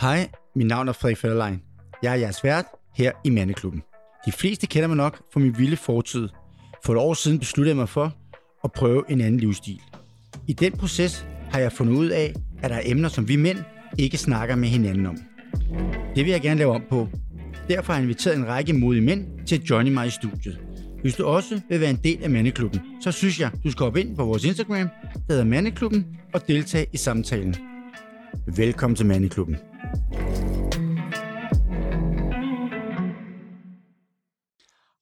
Hej, mit navn er Frederik Federlein. Jeg er jeres vært her i Mandeklubben. De fleste kender mig nok fra min vilde fortid. For et år siden besluttede jeg mig for at prøve en anden livsstil. I den proces har jeg fundet ud af, at der er emner, som vi mænd ikke snakker med hinanden om. Det vil jeg gerne lave om på. Derfor har jeg inviteret en række modige mænd til at joine mig i studiet. Hvis du også vil være en del af Mandeklubben, så synes jeg, du skal hoppe ind på vores Instagram, der hedder Mandeklubben, og deltage i samtalen. Velkommen til Mandeklubben.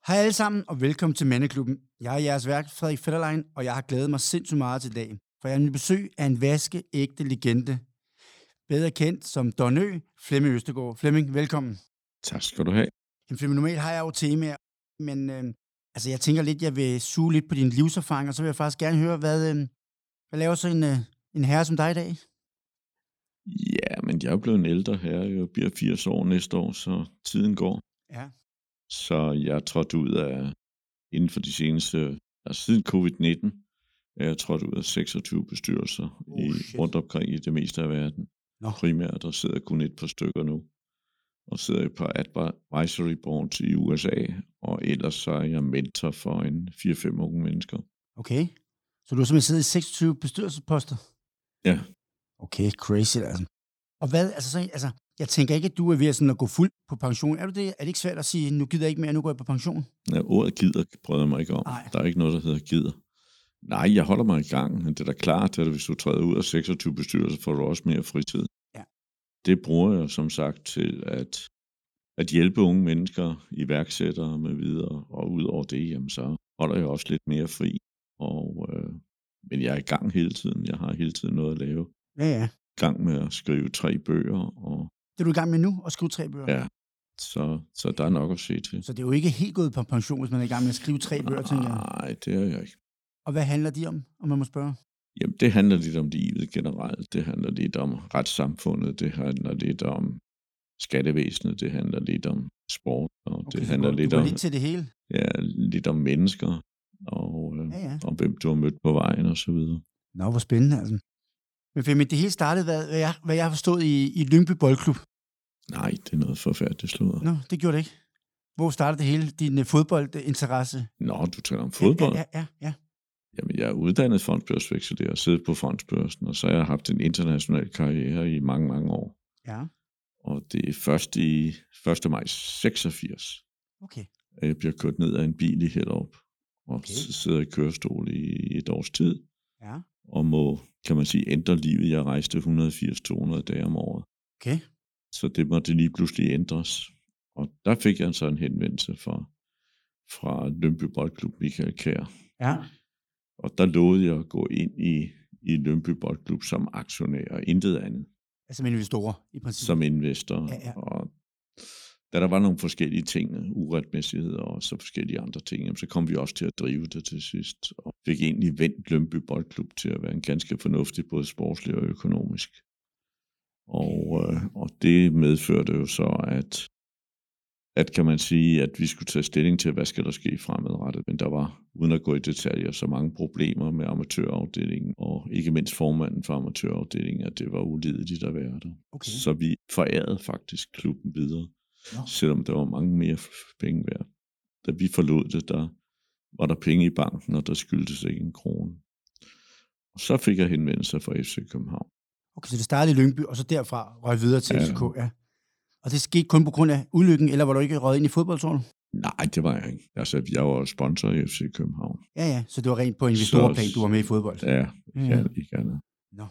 Hej alle sammen, og velkommen til Mandeklubben. Jeg er jeres vært, Frederik Fetterlein, og jeg har glædet mig sindssygt meget til dag. For jeg er besøg af en vaskeægte legende. Bedre kendt som Don Ø, Flemming Østegård. Flemming, velkommen. Tak skal du have. Jamen, Flemming, normalt har jeg jo temaer, men øh, altså, jeg tænker lidt, jeg vil suge lidt på din livserfaring, og så vil jeg faktisk gerne høre, hvad, øh, hvad laver så en, øh, en herre som dig i dag? Ja, men jeg er blevet en ældre herre. Jeg bliver 80 år næste år, så tiden går. Ja. Så jeg er trådt ud af, inden for de seneste, altså siden covid-19, er jeg trådt ud af 26 bestyrelser Oh, i, shit. rundt omkring i det meste af verden. Nå. Primært, der sidder kun et par stykker nu. Og sidder et par advisory boards i USA, og ellers så er jeg mentor for en 4-5 unge mennesker. Okay. Så du har simpelthen siddet i 26 bestyrelsesposter? Ja. Okay, crazy altså. Og hvad, altså, så, altså, jeg tænker ikke, at du er ved at, sådan at gå fuld på pension. Er du det? Er det ikke svært at sige, nu gider jeg ikke mere, nu går jeg på pension? Ja, ordet gider bryder jeg mig ikke om. Nej. Der er ikke noget, der hedder gider. Nej, jeg holder mig i gang, men det er da klart, at hvis du træder ud af 26 bestyrelser, får du også mere fritid. Ja. Det bruger jeg som sagt til at, at hjælpe unge mennesker, iværksættere med videre, og ud over det, jamen, så holder jeg også lidt mere fri. Og, øh, men jeg er i gang hele tiden. Jeg har hele tiden noget at lave. Ja, ja. I gang med at skrive tre bøger, og Det er du i gang med nu, at skrive tre bøger? ja, så, så der er nok at se til. Så det er jo ikke helt gået på pension, hvis man er i gang med at skrive tre bøger, tænker jeg. Nej, det er jeg ikke. Og hvad handler de om, om man må spørge? Jamen, det handler lidt om livet generelt. Det handler lidt om retssamfundet. Det handler lidt om skattevæsenet. Det handler lidt om sport. Og Okay, det handler lidt om, lidt til det hele? ja, lidt om mennesker. Og øh, Ja, ja. om hvem du har mødt på vejen og så videre. Nå, hvor spændende, altså. Men Flemming, det hele startede, hvad, hvad, jeg, hvad jeg har forstået i, i Lyngby Boldklub. Nej, det er noget forfærdeligt sludder. Nå, det gjorde det ikke. Hvor startede det hele, din uh, fodboldinteresse? Nå, du taler om fodbold. Ja, ja, ja. ja. Jamen, jeg er uddannet fondsbørsveksler. Jeg har siddet på fondsbørsen, og så har jeg haft en international karriere i mange, mange år. ja. Og det er først i 1. maj 86, Okay. at jeg bliver kørt ned af en bil i Hellerup, og okay. sidder i kørestol i et års tid, Ja. og må, kan man sige, ændre livet. Jeg rejste 180-200 dage om året, Okay. Så det måtte lige pludselig ændres. Og der fik jeg så en henvendelse fra, fra Lønby Boldklub Michael Kær, Ja. og der lovede jeg at gå ind i, i Lønby Boldklub som aktionær, og intet andet, Altså med investorer, i princippet. som investor. Ja, ja. Og da der var nogle forskellige ting, uretmæssigheder og så forskellige andre ting, jamen, så kom vi også til at drive det til sidst, og fik egentlig vendt Lønby Boldklub til at være en ganske fornuftig, både sportslig og økonomisk. Og, øh, og det medførte jo så, at, at kan man sige, at vi skulle tage stilling til, hvad skal der ske fremadrettet. Men der var, uden at gå i detaljer, så mange problemer med amatørafdelingen, og ikke mindst formanden for amatørafdelingen, at det var ulideligt at være der. Okay. Så vi forærede faktisk klubben videre, Nå. selvom der var mange mere penge værd. Da vi forlod det, der var der penge i banken, og der skyldtes ikke en krone. Og så fik jeg henvendelse fra FC København. Okay, så det startede i Lyngby, og så derfra røg videre til Ja. FCK, ja. Og det skete kun på grund af ulykken, eller var du ikke røget ind i fodboldtårnet? Nej, det var jeg ikke. Altså, jeg var sponsor i FC København. Ja, ja, så det var rent på investorplan, du var med i fodbold. Ja, Ja, ja. ja. ikke andet. Nå.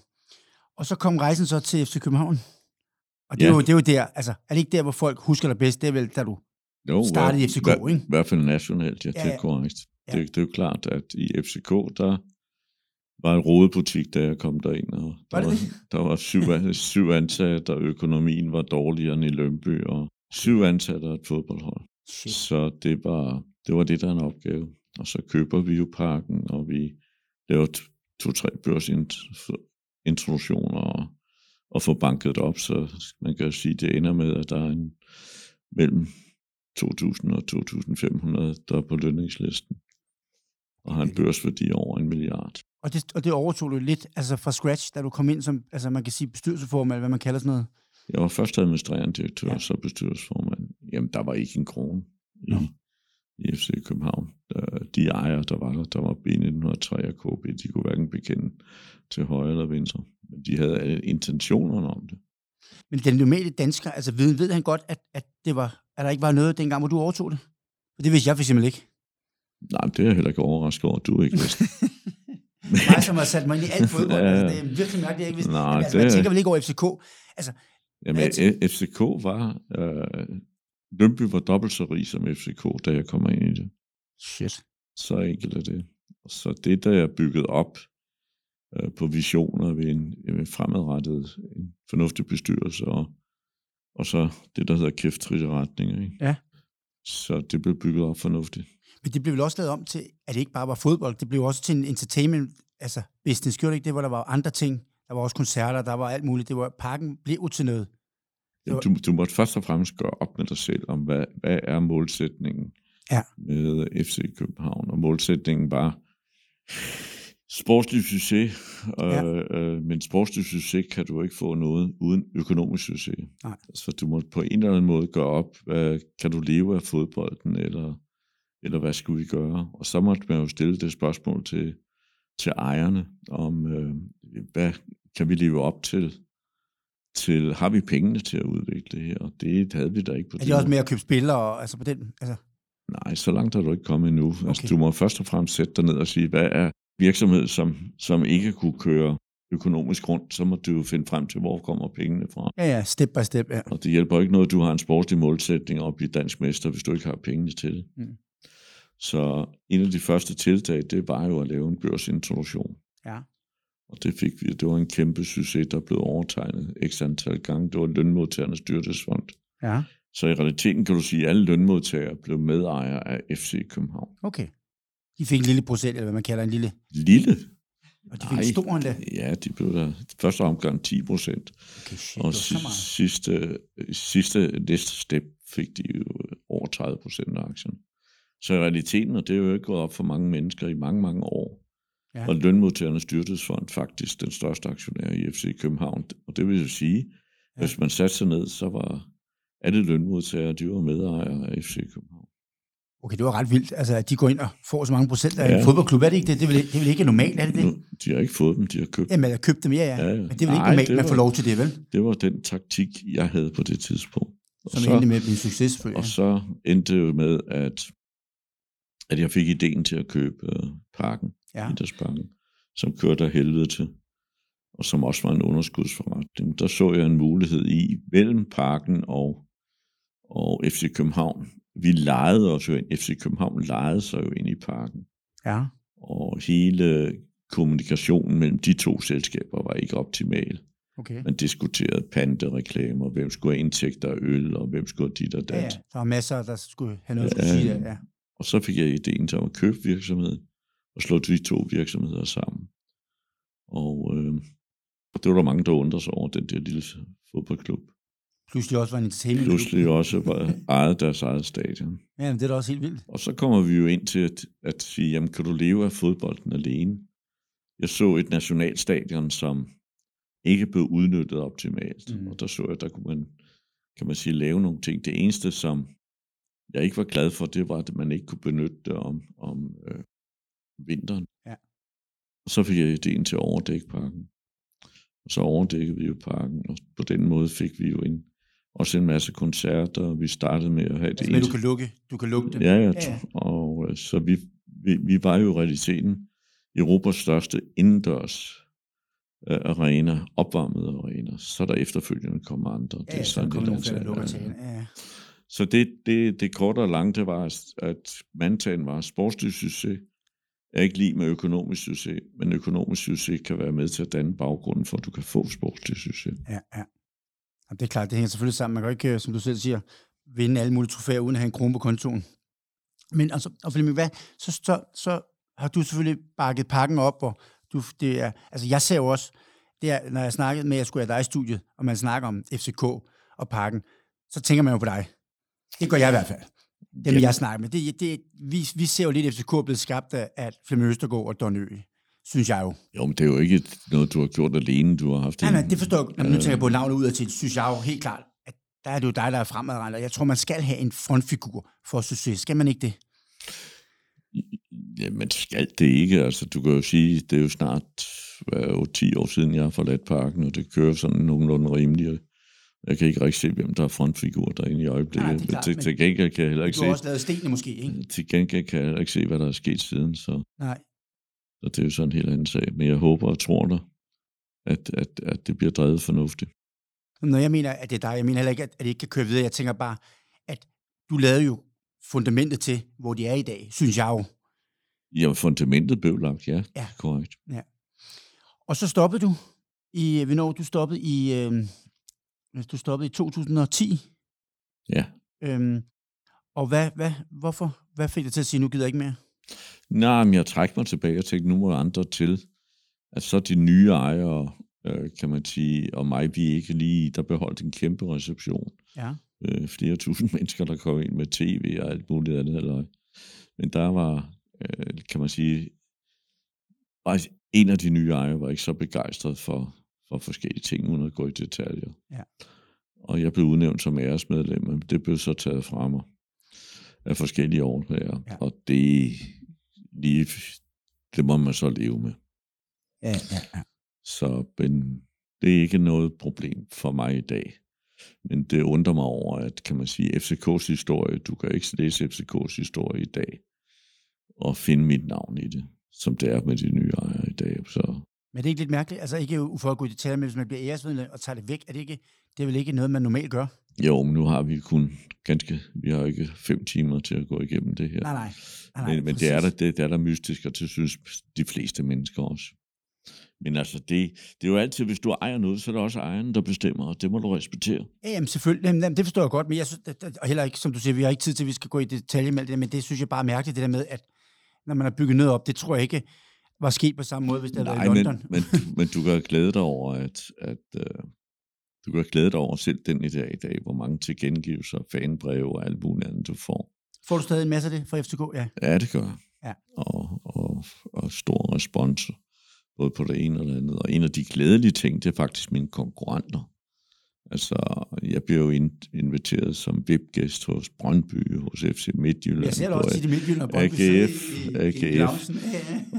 Og så kom rejsen så til FC København. Og det, Ja. er jo, det er jo der, altså, er det ikke der, hvor folk husker dig bedst? Det er vel, da du... Jo, Startede i FCK, hver- ikke? I hvert fald nationalt, ja, Ja, det ja. er korrekt. Ja. Det, det er jo klart, at i FCK, der var en rodebutik, da jeg kom derind, og Var der det var, det? der var syv, syv ansatte, og økonomien var dårligere end i Lønby, og syv ansatte og et fodboldhold. Shit. Så det var, det var det, der er en opgave. Og så køber vi jo parken, og vi laver to-tre børsintroduktioner, og, og får banket det op, så man kan jo sige, det ender med, at der er en mellem 2.000 og 2.500, der er på lønningslisten, og har en børsværdi over en milliard. Og det, og det overtog du lidt altså fra scratch, da du kom ind som, altså man kan sige bestyrelsesformand, eller hvad man kalder sådan noget. Jeg var først administrerende direktør, Ja. så bestyrelsesformand. Jamen, der var ikke en krone i, Nå. i FC København. Der, de ejere, der var der, der var B1903 og KB, de kunne hverken bekende til højre eller venstre. Men de havde alle intentionerne om det. Men den normale dansker, altså ved, ved han godt, at, at, det var, at der ikke var noget dengang, hvor du overtog det? For det vidste jeg for eksempel ikke. Nej, det er jeg heller ikke overrasket over, du ikke vidste. Mig, som har sat mig ind i alt fodbold, Ja, ja. altså, det er virkelig mærkeligt, jeg ikke vidste. Nej, altså, det man er- tænker vel ikke over FCK. Altså, Jamen, Jeg FCK var... Øh, Lønby var dobbelt så rig som FCK, da jeg kom ind i det. shit. Så enkelt er det. Så det, der er bygget op øh, på visioner ved en, ved fremadrettet, en fornuftig bestyrelse, og, og så det, der hedder kæfttrige retninger. Ikke? Ja. Så det blev bygget op fornuftigt. Men det blev vel også lavet om til, at det ikke bare var fodbold, det blev også til en entertainment, altså business, gjorde det ikke det, hvor der var andre ting. Der var også koncerter, der var alt muligt. Det var, parken blev til noget. Var- Du, du måtte først og fremmest gøre op med dig selv om, hvad, hvad er målsætningen Ja. med FC København. Og målsætningen var sportslig succes, Ja. øh, øh, men sportslig succes kan du ikke få noget uden økonomisk succes. Nej. Så du må på en eller anden måde gøre op, hvad, kan du leve af fodbolden, eller, eller hvad skulle vi gøre? Og så måtte man jo stille det spørgsmål til, til ejerne, om øh, hvad kan vi leve op til? til, har vi pengene til at udvikle det her? Og det havde vi da ikke på Er det også med at købe spillere, og, altså på den, altså, Nej, så langt har du ikke kommet endnu. Okay. Altså, Okay. du må først og fremmest sætte dig ned og sige, hvad er virksomhed, som, som ikke kunne køre økonomisk rundt, så må du jo finde frem til, hvor kommer pengene fra. ja, ja, step by step, ja. Og det hjælper ikke noget, at du har en sportslig målsætning og blive dansk mester, hvis du ikke har pengene til det. Mm. Så en af de første tiltag, det var jo at lave en børsintroduktion. Ja. Og det fik vi. Det var en kæmpe succes, der blev overtegnet x antal gange. Det var lønmodtagernes styrtesfond. Ja, Så i realiteten kan du sige, at alle lønmodtagere blev medejere af FC København. okay. De fik en lille procent, eller hvad man kalder en lille, Lille. og de fik en stor endda. Ja, de blev der første omgang 10 procent. Okay, shit, Og meget. sidste, sidste næste step fik de jo over 30 procent af aktien. Så i realiteten, og det er jo ikke gået op for mange mennesker i mange, mange år, Ja. og lønmodtagernes styrtelsesfond faktisk den største aktionær i FC København. Og det vil jo sige, Ja. hvis man satte sig ned, så var alle lønmodtagere, de var medejere af FC København. Okay, det var ret vildt, altså at de går ind og får så mange procent af ja. En fodboldklub. Er det ikke det? Det er vel, det er vel ikke normalt, er det det? Nu, de har ikke fået dem, de har købt Jamen, at købe dem, ja, ja. Ja, ja. Men det er vel ikke Nej, normalt, det man får var- lov til det, vel? Det var den taktik, jeg havde på det tidspunkt. Og Som så- endte med at blive en succes, selvfølgelig. Og så endte det med, at, at jeg fik ideen til at købe øh, parken, Ja. Idrætsparken, som kørte af helvede til, og som også var en underskudsforretning. Der så jeg en mulighed i, mellem parken og, og FC København. Vi lejede os jo ind, FC København lejede sig jo ind i parken, Ja, og hele kommunikationen mellem de to selskaber var ikke optimal. okay. Man diskuterede pantereklamer, hvem skulle have indtægter af øl, og hvem skulle have dit og dat. Ja, ja. Der var masser, der skulle have noget at Ja, sige. ja. Og så fik jeg ideen til at købe virksomheden, og slå de to virksomheder sammen. Og, øh, og det var der mange, der undrede sig over, den der lille fodboldklub. Pludselig også var en entertainment Pludselig også var ejet deres eget stadion. Ja, men det er da også helt vildt. Og så kommer vi jo ind til at, at sige, jamen kan du leve af fodbolden alene? Jeg så et nationalstadion, som ikke blev udnyttet optimalt. Mm. Og der så jeg, der kunne man, kan man sige, lave nogle ting. Det eneste, som jeg ikke var glad for, det var, at man ikke kunne benytte det om, om øh, vinteren. Ja. Og så fik jeg ideen til at overdække parken. Og så overdækkede vi jo parken, og på den måde fik vi jo en, også en masse koncerter, og vi startede med at have det Altså, men du kan lukke, du kan lukke dem. Ja, ja, Ja, og øh, så vi, vi, vi var jo i realiteten Europas største indendørs øh, arena, opvarmede arena. Så er der efterfølgende kommer andre. Ja, ja, så der kommer nogle flere, lukker til. ja. Så det, det, det korte og lange, det var, at mandtagen var sportslig succes, er ikke lige med økonomisk succes, men økonomisk succes kan være med til at danne baggrunden for, at du kan få sportslig succes. Ja, ja. Jamen, det er klart, det hænger selvfølgelig sammen. Man kan jo ikke, øh, som du selv siger, vinde alle mulige trofæer, uden at have en krone på kontoen. Men altså, og Flemming, hvad, så, så, så har du selvfølgelig bakket pakken op, og du, det er, altså jeg ser jo også, det er, når jeg snakkede med, at jeg skulle have dig i studiet, og man snakker om FCK og pakken, så tænker man jo på dig. Det gør jeg i hvert fald. Dem, Ja. jeg snakker med. Det, det, vi, vi ser jo lidt, at FCK er blevet skabt af, af Flemming Østergaard og Don Ø. synes jeg jo. Jo, men det er jo ikke noget, du har gjort alene. Du har haft Nej, nej, det forstår jeg. Når nu tænker jeg på navnet ud af til, synes jeg jo helt klart, at der er det jo dig, der er fremadrettet. Jeg tror, man skal have en frontfigur for succes. Skal man ikke det? Ja, skal det ikke. Altså, du kan jo sige, det er jo snart hvad, jo, 10 år siden, jeg har forladt parken, og det kører sådan nogenlunde rimeligt. Jeg kan ikke rigtig se, hvem der er frontfigur derinde i øjeblikket. Nej, klart, til, til gengæld kan jeg heller ikke se... Du har også lavet stenene måske, ikke? Til gengæld kan jeg heller ikke se, hvad der er sket siden. Så, Nej. Så det er jo sådan en helt anden sag. Men jeg håber og tror dig, at, at, at det bliver drevet fornuftigt. Når jeg mener, at det er dig, jeg mener heller ikke, at det ikke kan køre videre. Jeg tænker bare, at du lavede jo fundamentet til, hvor de er i dag, synes jeg jo. Ja, fundamentet blev lagt, ja. ja. Korrekt. Ja. Og så stoppede du i, hvornår du stoppede i, øh, du stoppede i 2010. Ja. Øhm, og hvad, hvad, hvorfor? Hvad fik dig til at sige, nu gider jeg ikke mere? Nej, men jeg trækker mig tilbage og tænkte, nu må andre til. At så de nye ejere, øh, kan man sige, og mig, vi ikke lige, der beholdt en kæmpe reception. Ja. Øh, flere tusind mennesker, der kom ind med tv og alt muligt andet. Eller. Men der var, øh, kan man sige, en af de nye ejere var ikke så begejstret for, for forskellige ting, uden at gå i detaljer. Ja. Og jeg blev udnævnt som æresmedlem, men det blev så taget fra mig af forskellige årsager. Ja. Og det, lige, det må man så leve med. Ja, ja, ja. Så men det er ikke noget problem for mig i dag. Men det undrer mig over, at kan man sige, FCK's historie, du kan ikke læse FCK's historie i dag, og finde mit navn i det, som det er med de nye ejere i dag. Så. Men det er ikke lidt mærkeligt? Altså ikke for at gå i detaljer, men hvis man bliver æresvidende og tager det væk, er det ikke, det er vel ikke noget, man normalt gør? Jo, men nu har vi kun ganske, vi har ikke fem timer til at gå igennem det her. Nej, nej. nej, nej men, men det, er der, det, det er der mystisk, og det synes de fleste mennesker også. Men altså, det, det er jo altid, hvis du ejer noget, så er det også ejeren, der bestemmer, og det må du respektere. Ja, jamen selvfølgelig, jamen, det forstår jeg godt, men jeg synes, og heller ikke, som du siger, vi har ikke tid til, at vi skal gå i detalje med det, men det synes jeg bare er mærkeligt, det der med, at når man har bygget noget op, det tror jeg ikke var sket på samme måde, hvis det havde været i London. Men, men, men du kan glæde dig over, at, at uh, du kan glæde dig over selv den i dag, i dag hvor mange tilkendegivelser, fanbreve og alt muligt andet, du får. Får du stadig en masse af det fra FCK? Ja, ja det gør jeg. Ja. Og, og, og stor respons både på det ene og det andet. Og en af de glædelige ting, det er faktisk mine konkurrenter. Altså, jeg bliver jo inviteret som VIP-gæst hos Brøndby, hos FC Midtjylland. Jeg ser også til Midtjylland og Brøndby AGF, i, i, AGF. I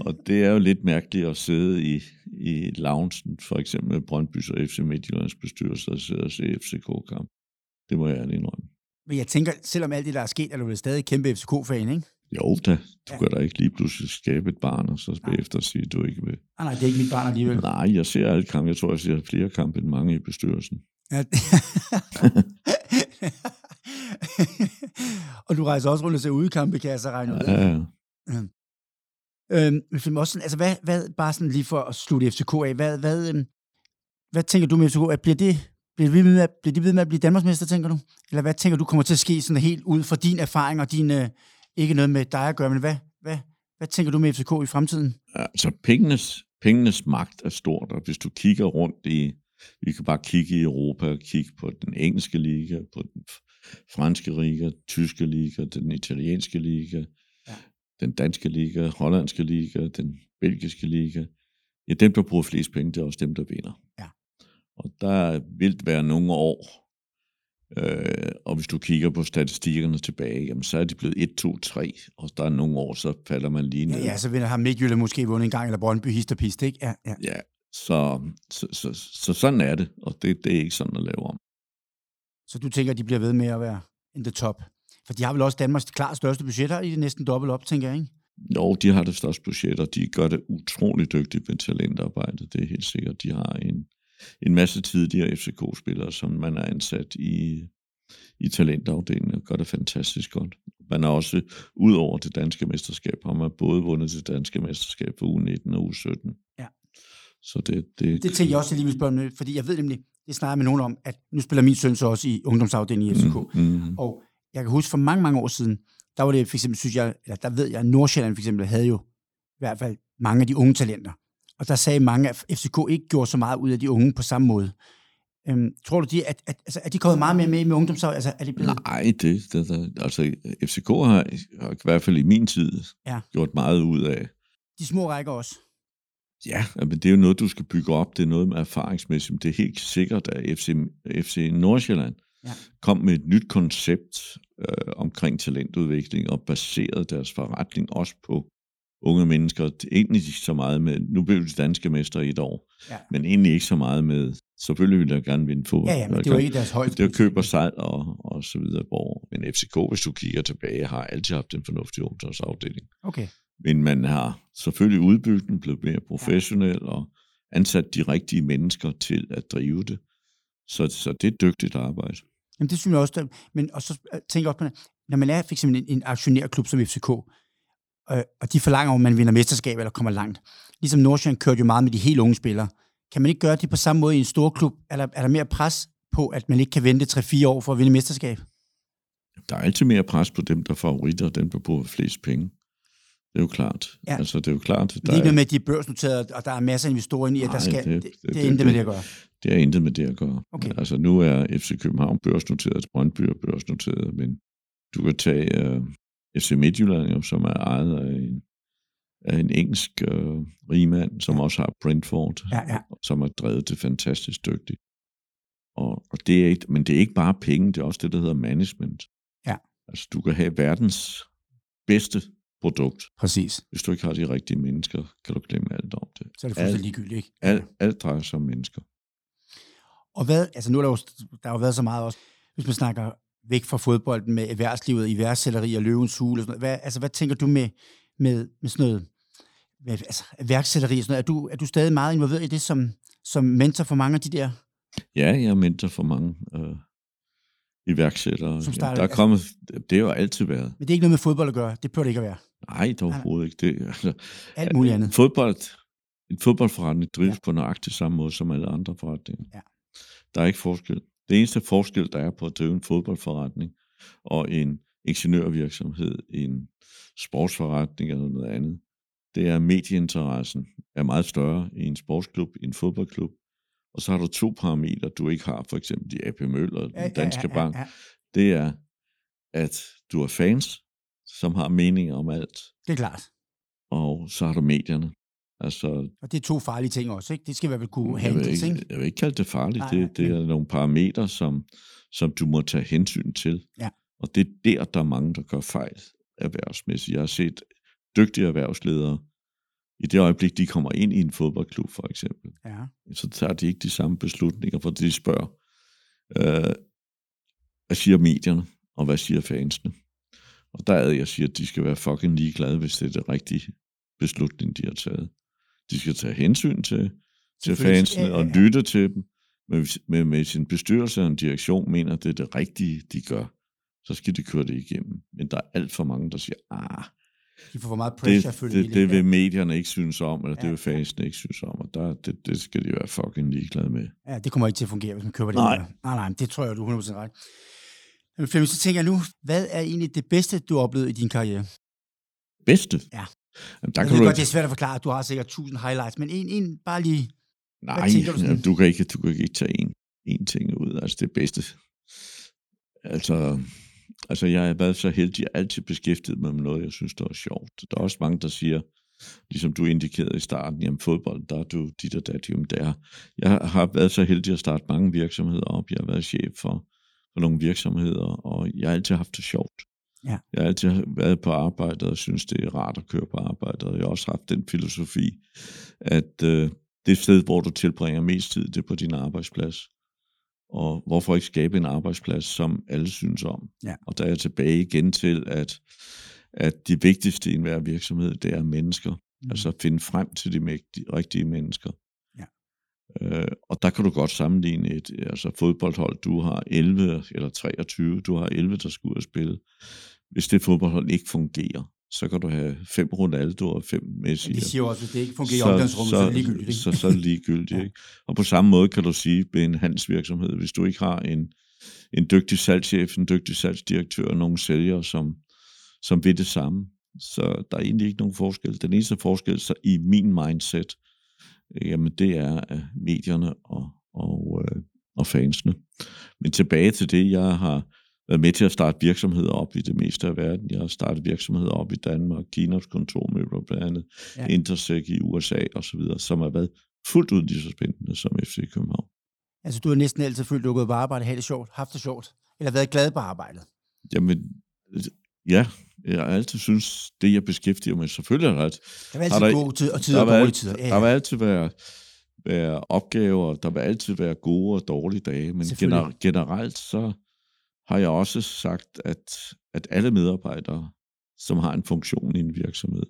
og det er jo lidt mærkeligt at sidde i, i loungen, for eksempel med Brøndbys og FC Midtjyllands bestyrelse, og sidde og se FCK-kamp. Det må jeg ærligt indrømme. Men jeg tænker, selvom alt det, der er sket, er du vel stadig kæmpe FCK-fan, ikke? Jo da, du ja. kan da ikke lige pludselig skabe et barn, og så bagefter sige, at du ikke vil. Nej, nej, det er ikke mit barn alligevel. Nej, jeg ser alle kampe. Jeg tror, jeg ser flere kampe end mange i bestyrelsen. Ja. og du rejser også rundt og ser udekampe, kan jeg så regne ud. Ja, ja. Øhm, men også sådan, altså hvad, hvad, bare sådan lige for at slutte FCK af, hvad, hvad, øhm, hvad tænker du med FCK? Bliver det, bliver, det ved med, bliver de ved med at blive Danmarksmester, tænker du? Eller hvad tænker du kommer til at ske sådan helt ud fra din erfaring og din, øh, ikke noget med dig at gøre, men hvad, hvad, hvad tænker du med FCK i fremtiden? Altså pengenes, pengenes magt er stort, og hvis du kigger rundt i, vi kan bare kigge i Europa og kigge på den engelske liga, på den franske liga, tyske liga, den italienske liga, ja. den danske liga, hollandske liga, den belgiske liga. Ja, dem, der bruger flest penge, det er også dem, der vinder. Ja. Og der vil være nogle år, øh, og hvis du kigger på statistikkerne tilbage, jamen, så er de blevet 1, 2, 3, og der er nogle år, så falder man lige ned. Ja, ja så har Midtjylland måske vundet en gang, eller Brøndby hist ikke? Ja, ja. ja så, så, så, så sådan er det, og det, det er ikke sådan at lave om. Så du tænker, at de bliver ved med at være in the top? For de har vel også Danmarks klart største budgetter i det næsten dobbelt op, tænker jeg, ikke? Jo, de har det største budget, og de gør det utroligt dygtigt med talentarbejde. Det er helt sikkert. De har en, en masse tidligere FCK-spillere, som man er ansat i, i talentafdelingen, og gør det fantastisk godt. Man har også, ud over det danske mesterskab, har man både vundet det danske mesterskab for U19 og U17. Ja. Så det, det, det tænker jeg også lige vil spørge med, fordi jeg ved nemlig, det snakker med nogen om, at nu spiller min søn så også i ungdomsafdelingen i FCK. Mm, mm. Og jeg kan huske for mange, mange år siden, der var det for eksempel, synes jeg, eller der ved jeg, at Nordsjælland for eksempel havde jo i hvert fald mange af de unge talenter. Og der sagde mange, at FCK ikke gjorde så meget ud af de unge på samme måde. Øhm, tror du, de, at, at, altså, er de kommet meget mere med med ungdomsår? Altså, er de blevet... Nej, det, det der, altså FCK har, har i hvert fald i min tid ja. gjort meget ud af. De små rækker også. Ja, men det er jo noget, du skal bygge op. Det er noget med erfaringsmæssigt. Det er helt sikkert, at FC, FC Nordsjælland ja. kom med et nyt koncept øh, omkring talentudvikling og baserede deres forretning også på unge mennesker. Egentlig ikke så meget med, nu blev de danske mester i et år, ja. men egentlig ikke så meget med, selvfølgelig ville jeg gerne vinde fodbold. Ja, ja, men det var ikke deres højde. Det var køb og salg og, og så videre. Hvor, men FCK, hvis du kigger tilbage, har altid haft en fornuftig ungdomsafdeling. Okay. Men man har selvfølgelig udbygget den, blevet mere professionel og ansat de rigtige mennesker til at drive det. Så, så det er dygtigt arbejde. Jamen det synes jeg også. Men og så tænker jeg også på, når man er fx en, en aktionærklub som FCK, øh, og de forlanger, at man vinder mesterskab eller kommer langt. Ligesom Nordsjælland kørte jo meget med de helt unge spillere. Kan man ikke gøre det på samme måde i en stor klub? Er der, er der mere pres på, at man ikke kan vente 3-4 år for at vinde mesterskab? Der er altid mere pres på dem, der er favoritter, og dem, der bruger flest penge. Det er jo klart. Ja. Altså, det er jo klart. Der det er ikke med, de er børsnoterede, og der er masser af investorer i, at der skal... Det, det, det, det er intet med det at gøre. Det er intet med det at gøre. Okay. Altså, nu er FC København børsnoteret, Brøndby er børsnoteret, men du kan tage uh, FC Midtjylland, jo, som er ejet af en, af en engelsk uh, rigmand, som ja. også har Brentford, ja, ja. som har drevet det fantastisk dygtigt. Og, og det er ikke, men det er ikke bare penge, det er også det, der hedder management. Ja. Altså, du kan have verdens bedste produkt. Præcis. Hvis du ikke har de rigtige mennesker, kan du glemme alt om det. Så er det fuldstændig ligegyldigt, ikke? Alt, alt drejer sig om mennesker. Og hvad, altså nu er der jo, der har jo været så meget også, hvis man snakker væk fra fodbolden med erhvervslivet, iværksætteri og løvens hule og sådan noget. Hvad, altså, hvad tænker du med, med, med sådan noget, med, altså, iværksætteri og sådan noget? Er du, er du stadig meget involveret i det som, som mentor for mange af de der? Ja, jeg er mentor for mange øh, iværksættere. Som ja, der er kommet, det har jo altid været. Men det er ikke noget med fodbold at gøre? Det bør det ikke at være? Nej, det er overhovedet ikke. Det, altså, Alt muligt andet. Fodbold, en fodboldforretning drives ja. på nøjagtig samme måde som alle andre forretninger. Ja. Der er ikke forskel. Det eneste forskel, der er på at drive en fodboldforretning og en ingeniørvirksomhed, en sportsforretning eller noget andet, det er, at medieinteressen er meget større i en sportsklub, i en fodboldklub. Og så har du to parametre, du ikke har, for eksempel i AP Møller eller den Danske ja, ja, ja, ja. Bank. Det er, at du har fans, som har meninger om alt. Det er klart. Og så har du medierne. Altså, og det er to farlige ting også, ikke? Det skal vi vel kunne handles, ikke? Jeg vil ikke kalde det farligt. Nej, det, det er nogle parametre, som, som du må tage hensyn til. Ja. Og det er der, der er mange, der gør fejl erhvervsmæssigt. Jeg har set dygtige erhvervsledere, i det øjeblik, de kommer ind i en fodboldklub, for eksempel, ja. så tager de ikke de samme beslutninger, for de spørger, øh, hvad siger medierne, og hvad siger fansene? Og der er jeg siger, at de skal være fucking ligeglade, hvis det er det rigtige beslutning, de har taget. De skal tage hensyn til, til fansene ja, ja, ja. og lytte til dem, men med, med sin bestyrelse og en direktion mener, at det er det rigtige, de gør, så skal de køre det igennem. Men der er alt for mange, der siger, ah, de får for meget pressure det, det, det vil medierne ikke synes om, eller ja. det vil fansene ikke synes om, og der, det, det skal de være fucking ligeglade med. Ja, det kommer ikke til at fungere, hvis man køber det. Nej. Nej, nej, det tror jeg, du er 100% ret. Men Flemming, så tænker jeg nu, hvad er egentlig det bedste, du har oplevet i din karriere? Bedste? Ja. Jamen, der jeg kan ved du godt, det er svært at forklare, du har sikkert tusind highlights, men en, en bare lige... Nej, du, jamen, du, kan ikke, du kan ikke tage en, en ting ud, altså det bedste. Altså, altså jeg har været så heldig, at jeg altid beskæftiget mig med noget, jeg synes, der er sjovt. Der er også mange, der siger, ligesom du indikerede i starten, jamen fodbold, der er du dit og dat, jamen der. Jeg har været så heldig at starte mange virksomheder op. Jeg har været chef for, for nogle virksomheder, og jeg har altid haft det sjovt. Ja. Jeg har altid været på arbejdet og synes, det er rart at køre på arbejdet. Og jeg har også haft den filosofi, at øh, det sted, hvor du tilbringer mest tid, det er på din arbejdsplads. Og hvorfor ikke skabe en arbejdsplads, som alle synes om? Ja. Og der er jeg tilbage igen til, at, at det vigtigste i enhver virksomhed, det er mennesker. Mm. Altså at finde frem til de mægtige, rigtige mennesker. Ja. Øh, og der kan du godt sammenligne et altså fodboldhold. Du har 11 eller 23, du har 11, der skal ud og spille. Hvis det fodboldhold ikke fungerer, så kan du have fem Ronaldo og fem Messi. Ja, de siger også, hvis det ikke fungerer så, i omklædningsrummet, så, så er det ligegyldigt. Ikke? Så, så er det ligegyldigt. ja. ikke? Og på samme måde kan du sige ved en handelsvirksomhed, hvis du ikke har en, en dygtig salgschef, en dygtig salgsdirektør og nogle sælgere, som, som ved det samme, så der er egentlig ikke nogen forskel. Den eneste forskel så i min mindset, jamen det er medierne og, og, øh, og fansene. Men tilbage til det, jeg har været med til at starte virksomheder op i det meste af verden. Jeg har startet virksomheder op i Danmark, Kinas kontormøbler blandt andet, ja. Intersec i USA osv., som har været fuldt ud lige så spændende som FC København. Altså, du har næsten altid følt, at du har gået på arbejde, have det sjovt, haft det sjovt, eller været glad på arbejdet? Jamen, ja, jeg har altid synes, det jeg beskæftiger mig, selvfølgelig har det. Der vil altid der, gode tid, og tider og dårlige tider. Ja, ja. Der vil altid være, være opgaver, der vil altid være gode og dårlige dage, men gener, generelt så har jeg også sagt, at, at alle medarbejdere, som har en funktion i en virksomhed,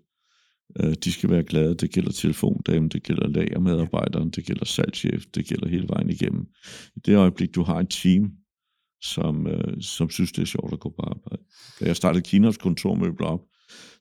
øh, de skal være glade. Det gælder telefondamen, det gælder lagermedarbejderen, det gælder salgschef, det gælder hele vejen igennem. I det øjeblik, du har et team, som, øh, som synes, det er sjovt at gå på arbejde. Da jeg startede Kinas kontormøbler op,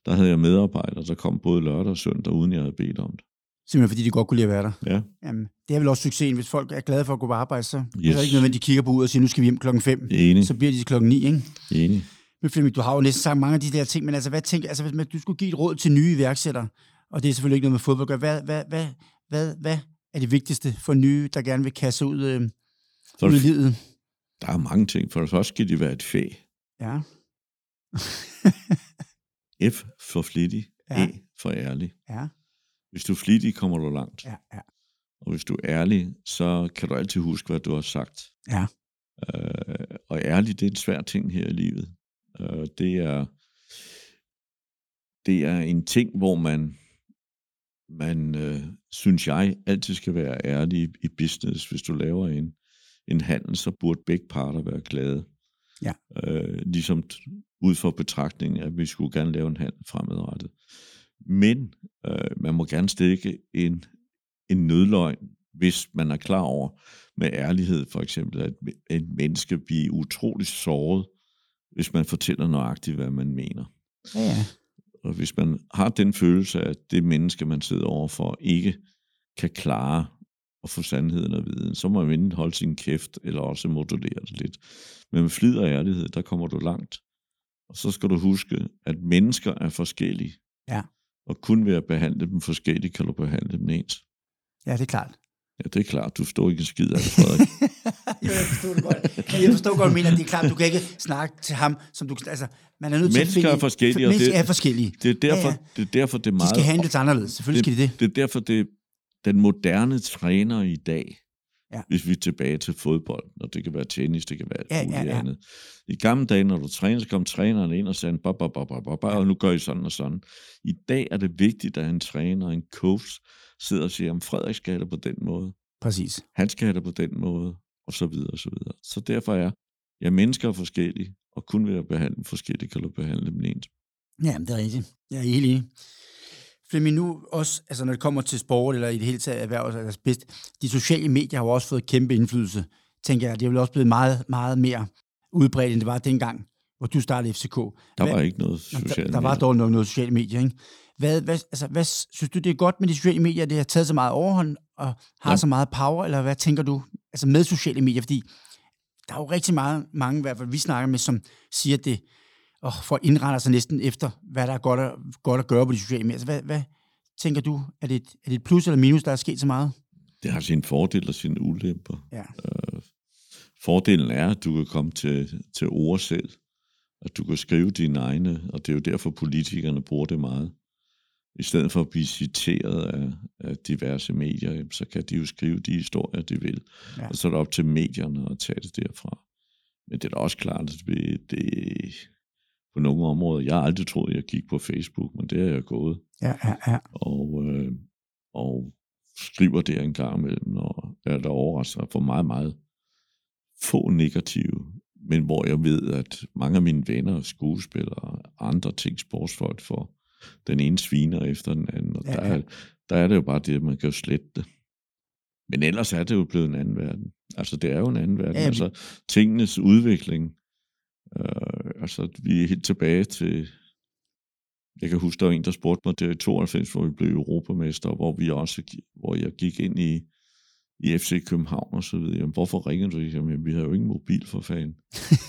der havde jeg medarbejdere, der kom både lørdag og søndag, uden jeg havde bedt om det. Simpelthen fordi de godt kunne lide at være der. Ja. Jamen, det er vel også succesen, hvis folk er glade for at gå på arbejde, så yes. er det ikke nødvendigt, at de kigger på ud og siger, nu skal vi hjem klokken 5. Enig. Så bliver de klokken 9, ikke? Enig. Men Flemming, du har jo næsten sagt mange af de der ting, men altså, hvad tænker, altså, hvis du skulle give et råd til nye iværksættere, og det er selvfølgelig ikke noget med fodbold at gøre, hvad, hvad, hvad, hvad, hvad er det vigtigste for nye, der gerne vil kaste ud, øh, ud i livet? Der er mange ting. For det første skal de være et fæ. Ja. F for flittig. Ja. E for ærlig. Ja. Hvis du er flittig, kommer du langt. Ja, ja. Og hvis du er ærlig, så kan du altid huske, hvad du har sagt. Ja. Øh, og ærlig, det er en svær ting her i livet. Øh, det er det er en ting, hvor man man øh, synes jeg altid skal være ærlig i, i business. Hvis du laver en en handel, så burde begge parter være glade. Ja. Øh, ligesom ud for betragtningen, at vi skulle gerne lave en handel fremadrettet. Men øh, man må gerne stikke en, en nødløgn, hvis man er klar over med ærlighed, for eksempel, at et menneske bliver utrolig såret, hvis man fortæller nøjagtigt, hvad man mener. Ja. Og hvis man har den følelse, at det menneske, man sidder overfor, ikke kan klare at få sandheden og viden, så må man enten holde sin kæft, eller også modulere det lidt. Men med flid og ærlighed, der kommer du langt. Og så skal du huske, at mennesker er forskellige. Ja. Og kun ved at behandle dem forskelligt, kan du behandle dem ens. Ja, det er klart. Ja, det er klart. Du forstår ikke en skid af det, Frederik. jo, jeg forstår det godt. Jeg forstår godt, men det er klart, du kan ikke snakke til ham, som du... Altså, man er nødt til mennesker at finde, er forskellige. Mennesker er forskellige. Det er derfor, ja, ja. Det, er derfor, det er meget... De skal handles anderledes. Selvfølgelig det, skal de det. Det er derfor, det, den moderne træner i dag, ja. hvis vi er tilbage til fodbold, og det kan være tennis, det kan være alt ja, muligt ja, ja. andet. I gamle dage, når du træner, så kom træneren ind og sagde, bop, bop, bop, bop, bop, og nu gør I sådan og sådan. I dag er det vigtigt, at en træner, en coach, sidder og siger, om Frederik skal have det på den måde. Præcis. Han skal have det på den måde, og så videre, og så videre. Så derfor er, ja, mennesker er forskellige, og kun ved at behandle forskelligt, kan du behandle dem ens. Ja, det er rigtigt. Jeg er helt enig. Flemming, nu også, altså når det kommer til sport, eller i det hele taget erhverv, altså bedst, de sociale medier har jo også fået kæmpe indflydelse, tænker jeg. Det er vel også blevet meget, meget mere udbredt, end det var dengang, hvor du startede FCK. Der hvad, var ikke noget sociale der, der var dog noget, noget sociale medier, ikke? Hvad, hvad, altså, hvad, synes du, det er godt med de sociale medier, det har taget så meget overhånd, og har ja. så meget power, eller hvad tænker du altså med sociale medier? Fordi der er jo rigtig meget, mange, i hvert fald vi snakker med, som siger, at det, og folk indretter sig næsten efter, hvad der er godt at, godt at gøre på de sociale medier. Altså, hvad, hvad tænker du? Er det, et, er det et plus eller minus, der er sket så meget? Det har sin fordel og sine ulemper. Ja. Øh, fordelen er, at du kan komme til, til ord selv, at du kan skrive dine egne, og det er jo derfor, politikerne bruger det meget. I stedet for at blive citeret af, af diverse medier, så kan de jo skrive de historier, de vil. Ja. Og så er det op til medierne at tage det derfra. Men det er da også klart, at det, det, på nogle områder. Jeg har aldrig troet, jeg gik på Facebook, men det er jeg gået. Ja, ja, ja. Og, øh, og skriver der en gang imellem, og er der overrasket for meget, meget få negative, men hvor jeg ved, at mange af mine venner, skuespillere, andre ting, sportsfolk for den ene sviner efter den anden, og ja, der, er, der er det jo bare det, at man kan jo slette det. Men ellers er det jo blevet en anden verden. Altså, det er jo en anden verden. Ja, altså, tingenes udvikling Øh, altså, vi er helt tilbage til... Jeg kan huske, der var en, der spurgte mig der i 92, hvor vi blev europamester, hvor, vi også, hvor jeg gik ind i, i FC København og så videre. Jamen, hvorfor ringer du? Jamen, vi har jo ingen mobil for fan.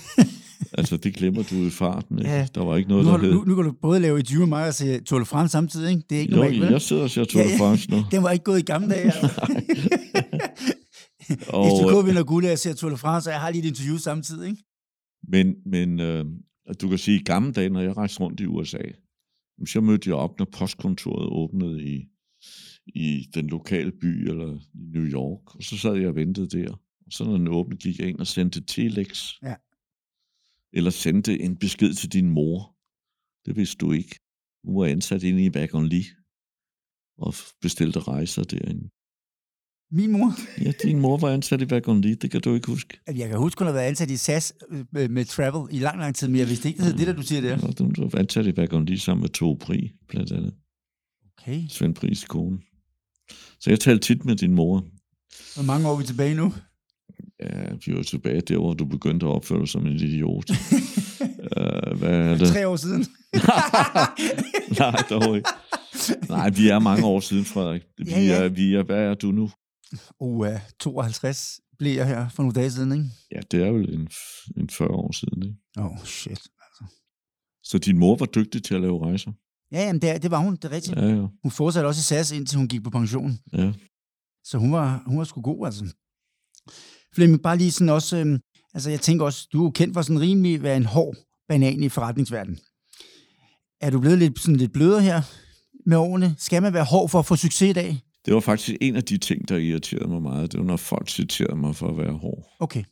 altså, det glemmer du i farten. Ikke? Ja. Der var ikke noget, nu, der hed... Nu, nu kan du både lave et med mig og se Tour de France samtidig, ikke? Det er ikke jo, normalt, vel? jeg sidder og ser Tour de France nu. Den var ikke gået i gamle dage. Altså. og... FCK vinder guld, og jeg ser Tour de France, og jeg har lige et interview samtidig, ikke? Men, men øh, du kan sige, i gamle dage, når jeg rejste rundt i USA, så mødte jeg op, når postkontoret åbnede i, i den lokale by eller i New York, og så sad jeg og ventede der. Og så når den åbnede, gik jeg ind og sendte telex. Ja. Eller sendte en besked til din mor. Det vidste du ikke. Hun var ansat inde i Wagon Lee og bestilte rejser derinde. Min mor? Ja, din mor var ansat i Lee, det kan du ikke huske. Jeg kan huske, hun har været ansat i SAS øh, med Travel i lang, lang tid, men jeg vidste ikke, det hed det, der du siger der. Ja, du var ansat i Lee sammen med to Pri, blandt andet. Okay. Svend Pris kone. Så jeg talte tit med din mor. Hvor mange år er vi tilbage nu? Ja, vi var tilbage der, hvor du begyndte at opføre dig som en idiot. uh, hvad er det? Tre år siden. Nej, dog ikke. Nej, vi er mange år siden, Frederik. Vi, Ja, ja. Er, vi er, hvad er du nu? Uh, 52 blev jeg her for nogle dage siden, ikke? Ja, det er vel en, en 40 år siden, ikke? Oh, shit. Så din mor var dygtig til at lave rejser? Ja, jamen, det, det var hun, det er rigtigt. Ja, ja. Hun fortsatte også i SAS, indtil hun gik på pension. ja. Så hun var, hun var sgu god, altså. Flemming, bare lige sådan også, øhm, altså jeg tænker også, du er kendt for sådan rimelig at være en hård banan i forretningsverdenen. Er du blevet lidt, sådan lidt blødere her med årene? Skal man være hård for at få succes i dag? Det var faktisk en af de ting, der irriterede mig meget. Det var, når folk citerede mig for at være hård. Okay.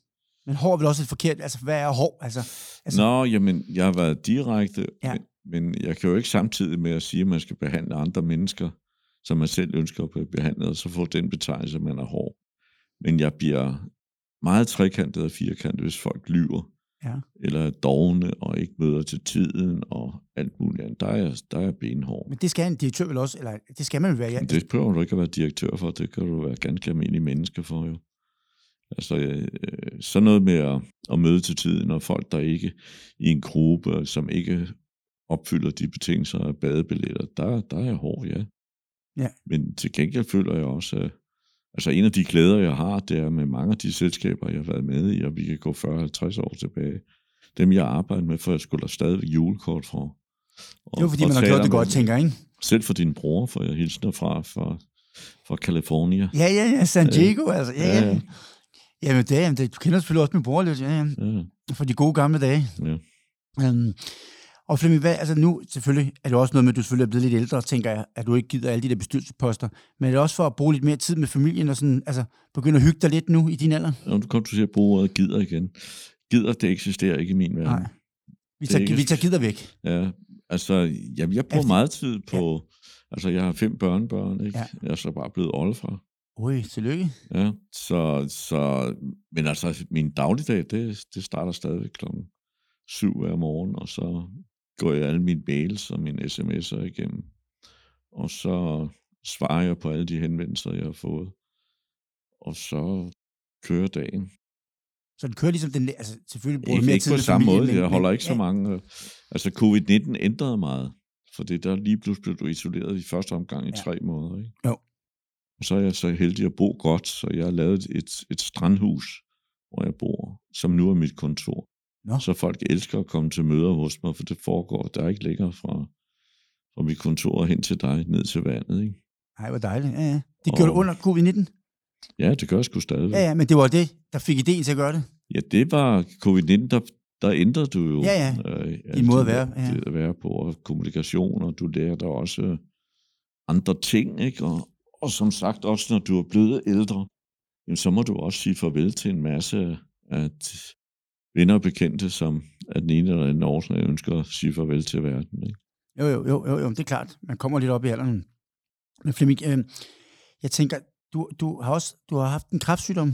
Men hård er vel også et forkert, altså hvad er hård? Altså, altså Nå, jamen, jeg har været direkte, Ja. men, men jeg kan jo ikke samtidig med at sige, at man skal behandle andre mennesker, som man selv ønsker at blive behandlet, og så få den betegnelse, at man er hård. Men jeg bliver meget trekantet og firkantet, hvis folk lyver, Ja. eller er dogne og ikke møder til tiden og alt muligt andet. Der er der er benhård. men det skal en direktør vel også, eller det skal man være. Ja, Men det behøver du ikke at være direktør for, det kan du være ganske almindelig menneske for jo. Altså, øh, sådan noget med at, at møde til tiden, og folk, der ikke i en gruppe, som ikke opfylder de betingelser af badebilletter, der, der er jeg hård, ja. Ja. Men til gengæld føler jeg også, at altså en af de glæder, jeg har, det er med mange af de selskaber, jeg har været med i, og vi kan gå 40-50 år tilbage, dem jeg arbejder med, for jeg skulle da stadigvæk julekort. Og, er jo fordi, man har gjort det godt, tænker ikke? selv for din bror, for jeg hilser fra, fra, fra California. Ja, ja, ja, San Diego, altså. Ja, Ja, ja. ja. Jamen, det, jamen, det, du kender selvfølgelig også min bror lidt, ja, ja. Ja, For de gode gamle dage. ja. Um, og Flemming, hvad, altså nu selvfølgelig er det også noget med, at du selvfølgelig er blevet lidt ældre, tænker jeg, at du ikke gider alle de der bestyrelsesposter. Men er det også for at bruge lidt mere tid med familien og sådan, altså begynde at hygge dig lidt nu i din alder? Og nu kom du til at bruge ordet gider igen. Gider, det eksisterer ikke i min verden. Nej. Vi er tager, ikke- vi tager gider væk. Ja, altså, jamen, jeg bruger meget tid på, altså, jeg har fem børnebørn, ikke? Ja. Jeg er så bare blevet oldefar. Ui, tillykke. Ja, så, så, men altså, min dagligdag, det, det starter stadigvæk klokken syv hver morgen, og så går jeg alle mine mails og mine sms'er igennem, og så svarer jeg på alle de henvendelser, jeg har fået, og så kører dagen. Så den kører ligesom den, altså selvfølgelig bruger Ikke, mere ikke tid på samme familien, måde, men- jeg holder men- ikke så mange, øh, altså covid-19 ændrede meget, for det der lige pludselig blev du isoleret i første omgang i Ja. tre måneder, ikke? Jo. Og så er jeg så heldig at bo godt, så jeg har lavet et, et strandhus, hvor jeg bor, som nu er mit kontor. Nå. Så folk elsker at komme til møder hos mig, for det foregår, der er ikke længere fra, fra mit kontor hen til dig, ned til vandet, ikke? Ej, hvor dejligt. Ja, ja. Det gjorde Og- under covid-19? Ja, det gør jeg sgu stadigvæk. Ja, ja, men det var det, der fik ideen til at gøre det. Ja, det var covid-19, der, der ændrede du jo Ja, ja. øh, Din måde at være, ja. det at være på, og kommunikation, og du lærer dig også andre ting, ikke? Og, og som sagt, også når du er blevet ældre, jamen, så må du også sige farvel til en masse af venner og bekendte, som af den ene eller anden årsag ønsker at sige farvel til verden. Ikke? Jo, jo, jo, jo, jo, det er klart. Man kommer lidt op i alderen. Men Flemming, øh, jeg tænker, du, du har også du har haft en kræftsygdom.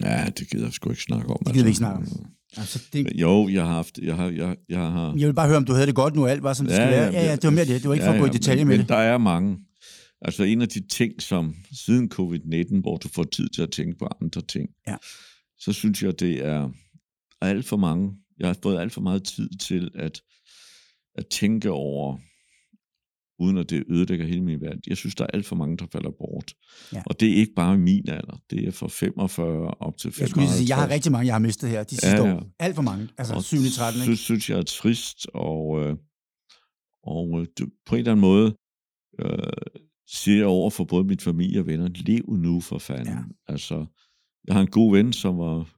Ja, det gider jeg sgu ikke snakke om. Det gider vi ikke snakke om. Altså, det, Jo, jeg har haft, jeg har, jeg, jeg har, jeg vil bare høre, om du havde det godt nu, alt var, som det skal være. Ja, ja, det var mere det. Det var ikke for at gå i detaljer men, med men det. der er mange. Altså en af de ting, som siden covid-19, hvor du får tid til at tænke på andre ting, Ja. så synes jeg, det er alt for mange. Jeg har fået alt for meget tid til at, at tænke over, uden at det ødelægger hele min verden. Jeg synes, der er alt for mange, der falder bort. Ja. Og det er ikke bare min alder. Det er fra 45 op til 55. Jeg skulle sige, jeg har rigtig mange, jeg har mistet her de sidste Ja, ja. år. Alt for mange. Altså Og 7 13, så ikke? synes jeg er trist, og, øh, og øh, på en eller anden måde øh, siger jeg over for både min familie og venner, lev nu for fanden. Ja. Altså, jeg har en god ven, som var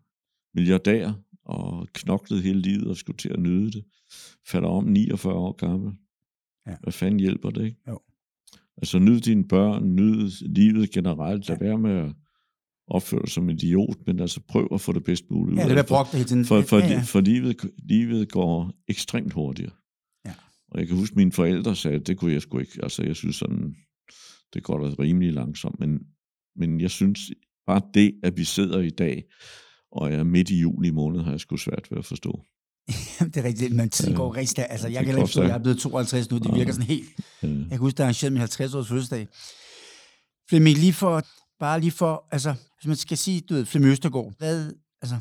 milliardær, og knoklede hele livet og skulle til at nyde det. Falder om 49 år gammel. Ja. Hvad fanden hjælper det, ikke? Jo. Altså, nyd dine børn, nyd livet generelt. Lad være med at opføre dig som idiot, men altså prøv at få det bedst muligt Ja, det er for, brugt hele tiden. for, for, ja, ja. for livet, livet går ekstremt hurtigt. Ja. Og jeg kan huske, at mine forældre sagde, at det kunne jeg sgu ikke. Altså, jeg synes sådan, det går da rimelig langsomt, men, men jeg synes bare det, at vi sidder i dag, og er midt i juli måned, har jeg sgu svært ved at forstå. det er rigtigt, men tiden Ja. går rigtig stærkt. Altså, jeg kan ikke forstå, at jeg er blevet 52 nu. Det Ja. virker sådan helt... Øh, Jeg kan huske, jeg arrangerede min 50-års fødselsdag. Flemming, lige for, bare lige for, altså, hvis man skal sige, du ved, Flemming Østergaard, hvad, altså,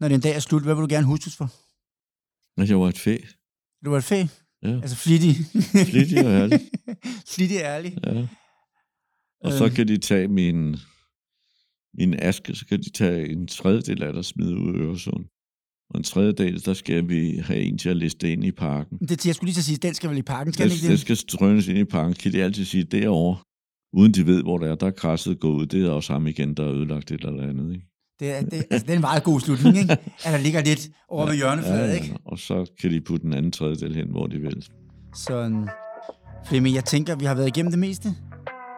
når den dag er slut, hvad vil du gerne huskes for? men jeg var et fæ. Du var et fæ, Ja, altså flittig. Flittig og ærlig. flittig og ærlig. ja. Og så Øhm. kan de tage min, min aske, så kan de tage en tredjedel af det og smide ud i Øresund. Og en tredjedel, der skal vi have en til at liste ind i parken. Det, jeg skulle lige til at sige, den skal vel i parken, skal den Det, ikke det det? skal strønes ind i parken. Kan de altid sige, derovre, uden de ved, hvor det er, der er krasset gået ud. Det er også ham igen, der har ødelagt et eller andet. Ikke? Det er, det, altså, det er en meget god slutning, ikke? At der ligger lidt over ved hjørnefladet, ikke? Og så kan de putte den anden tredjedel hen, hvor de vil. Så Flemming, jeg tænker, vi har været igennem det meste.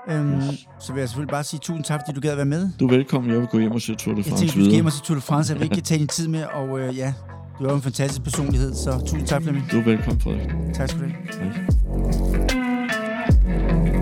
Øhm, Yes. Så vil jeg selvfølgelig bare sige tusind tak, fordi du gad at være med. Du er velkommen. Jeg vil gå hjem og se Tour de Jeg France tænker, du skal hjem og se Tour de France. Jeg vil ikke tage din tid med, og øh, ja, du er jo en fantastisk personlighed, så tusind tak, Flemming. Du er velkommen, Frederik. Tak skal du have. Ja.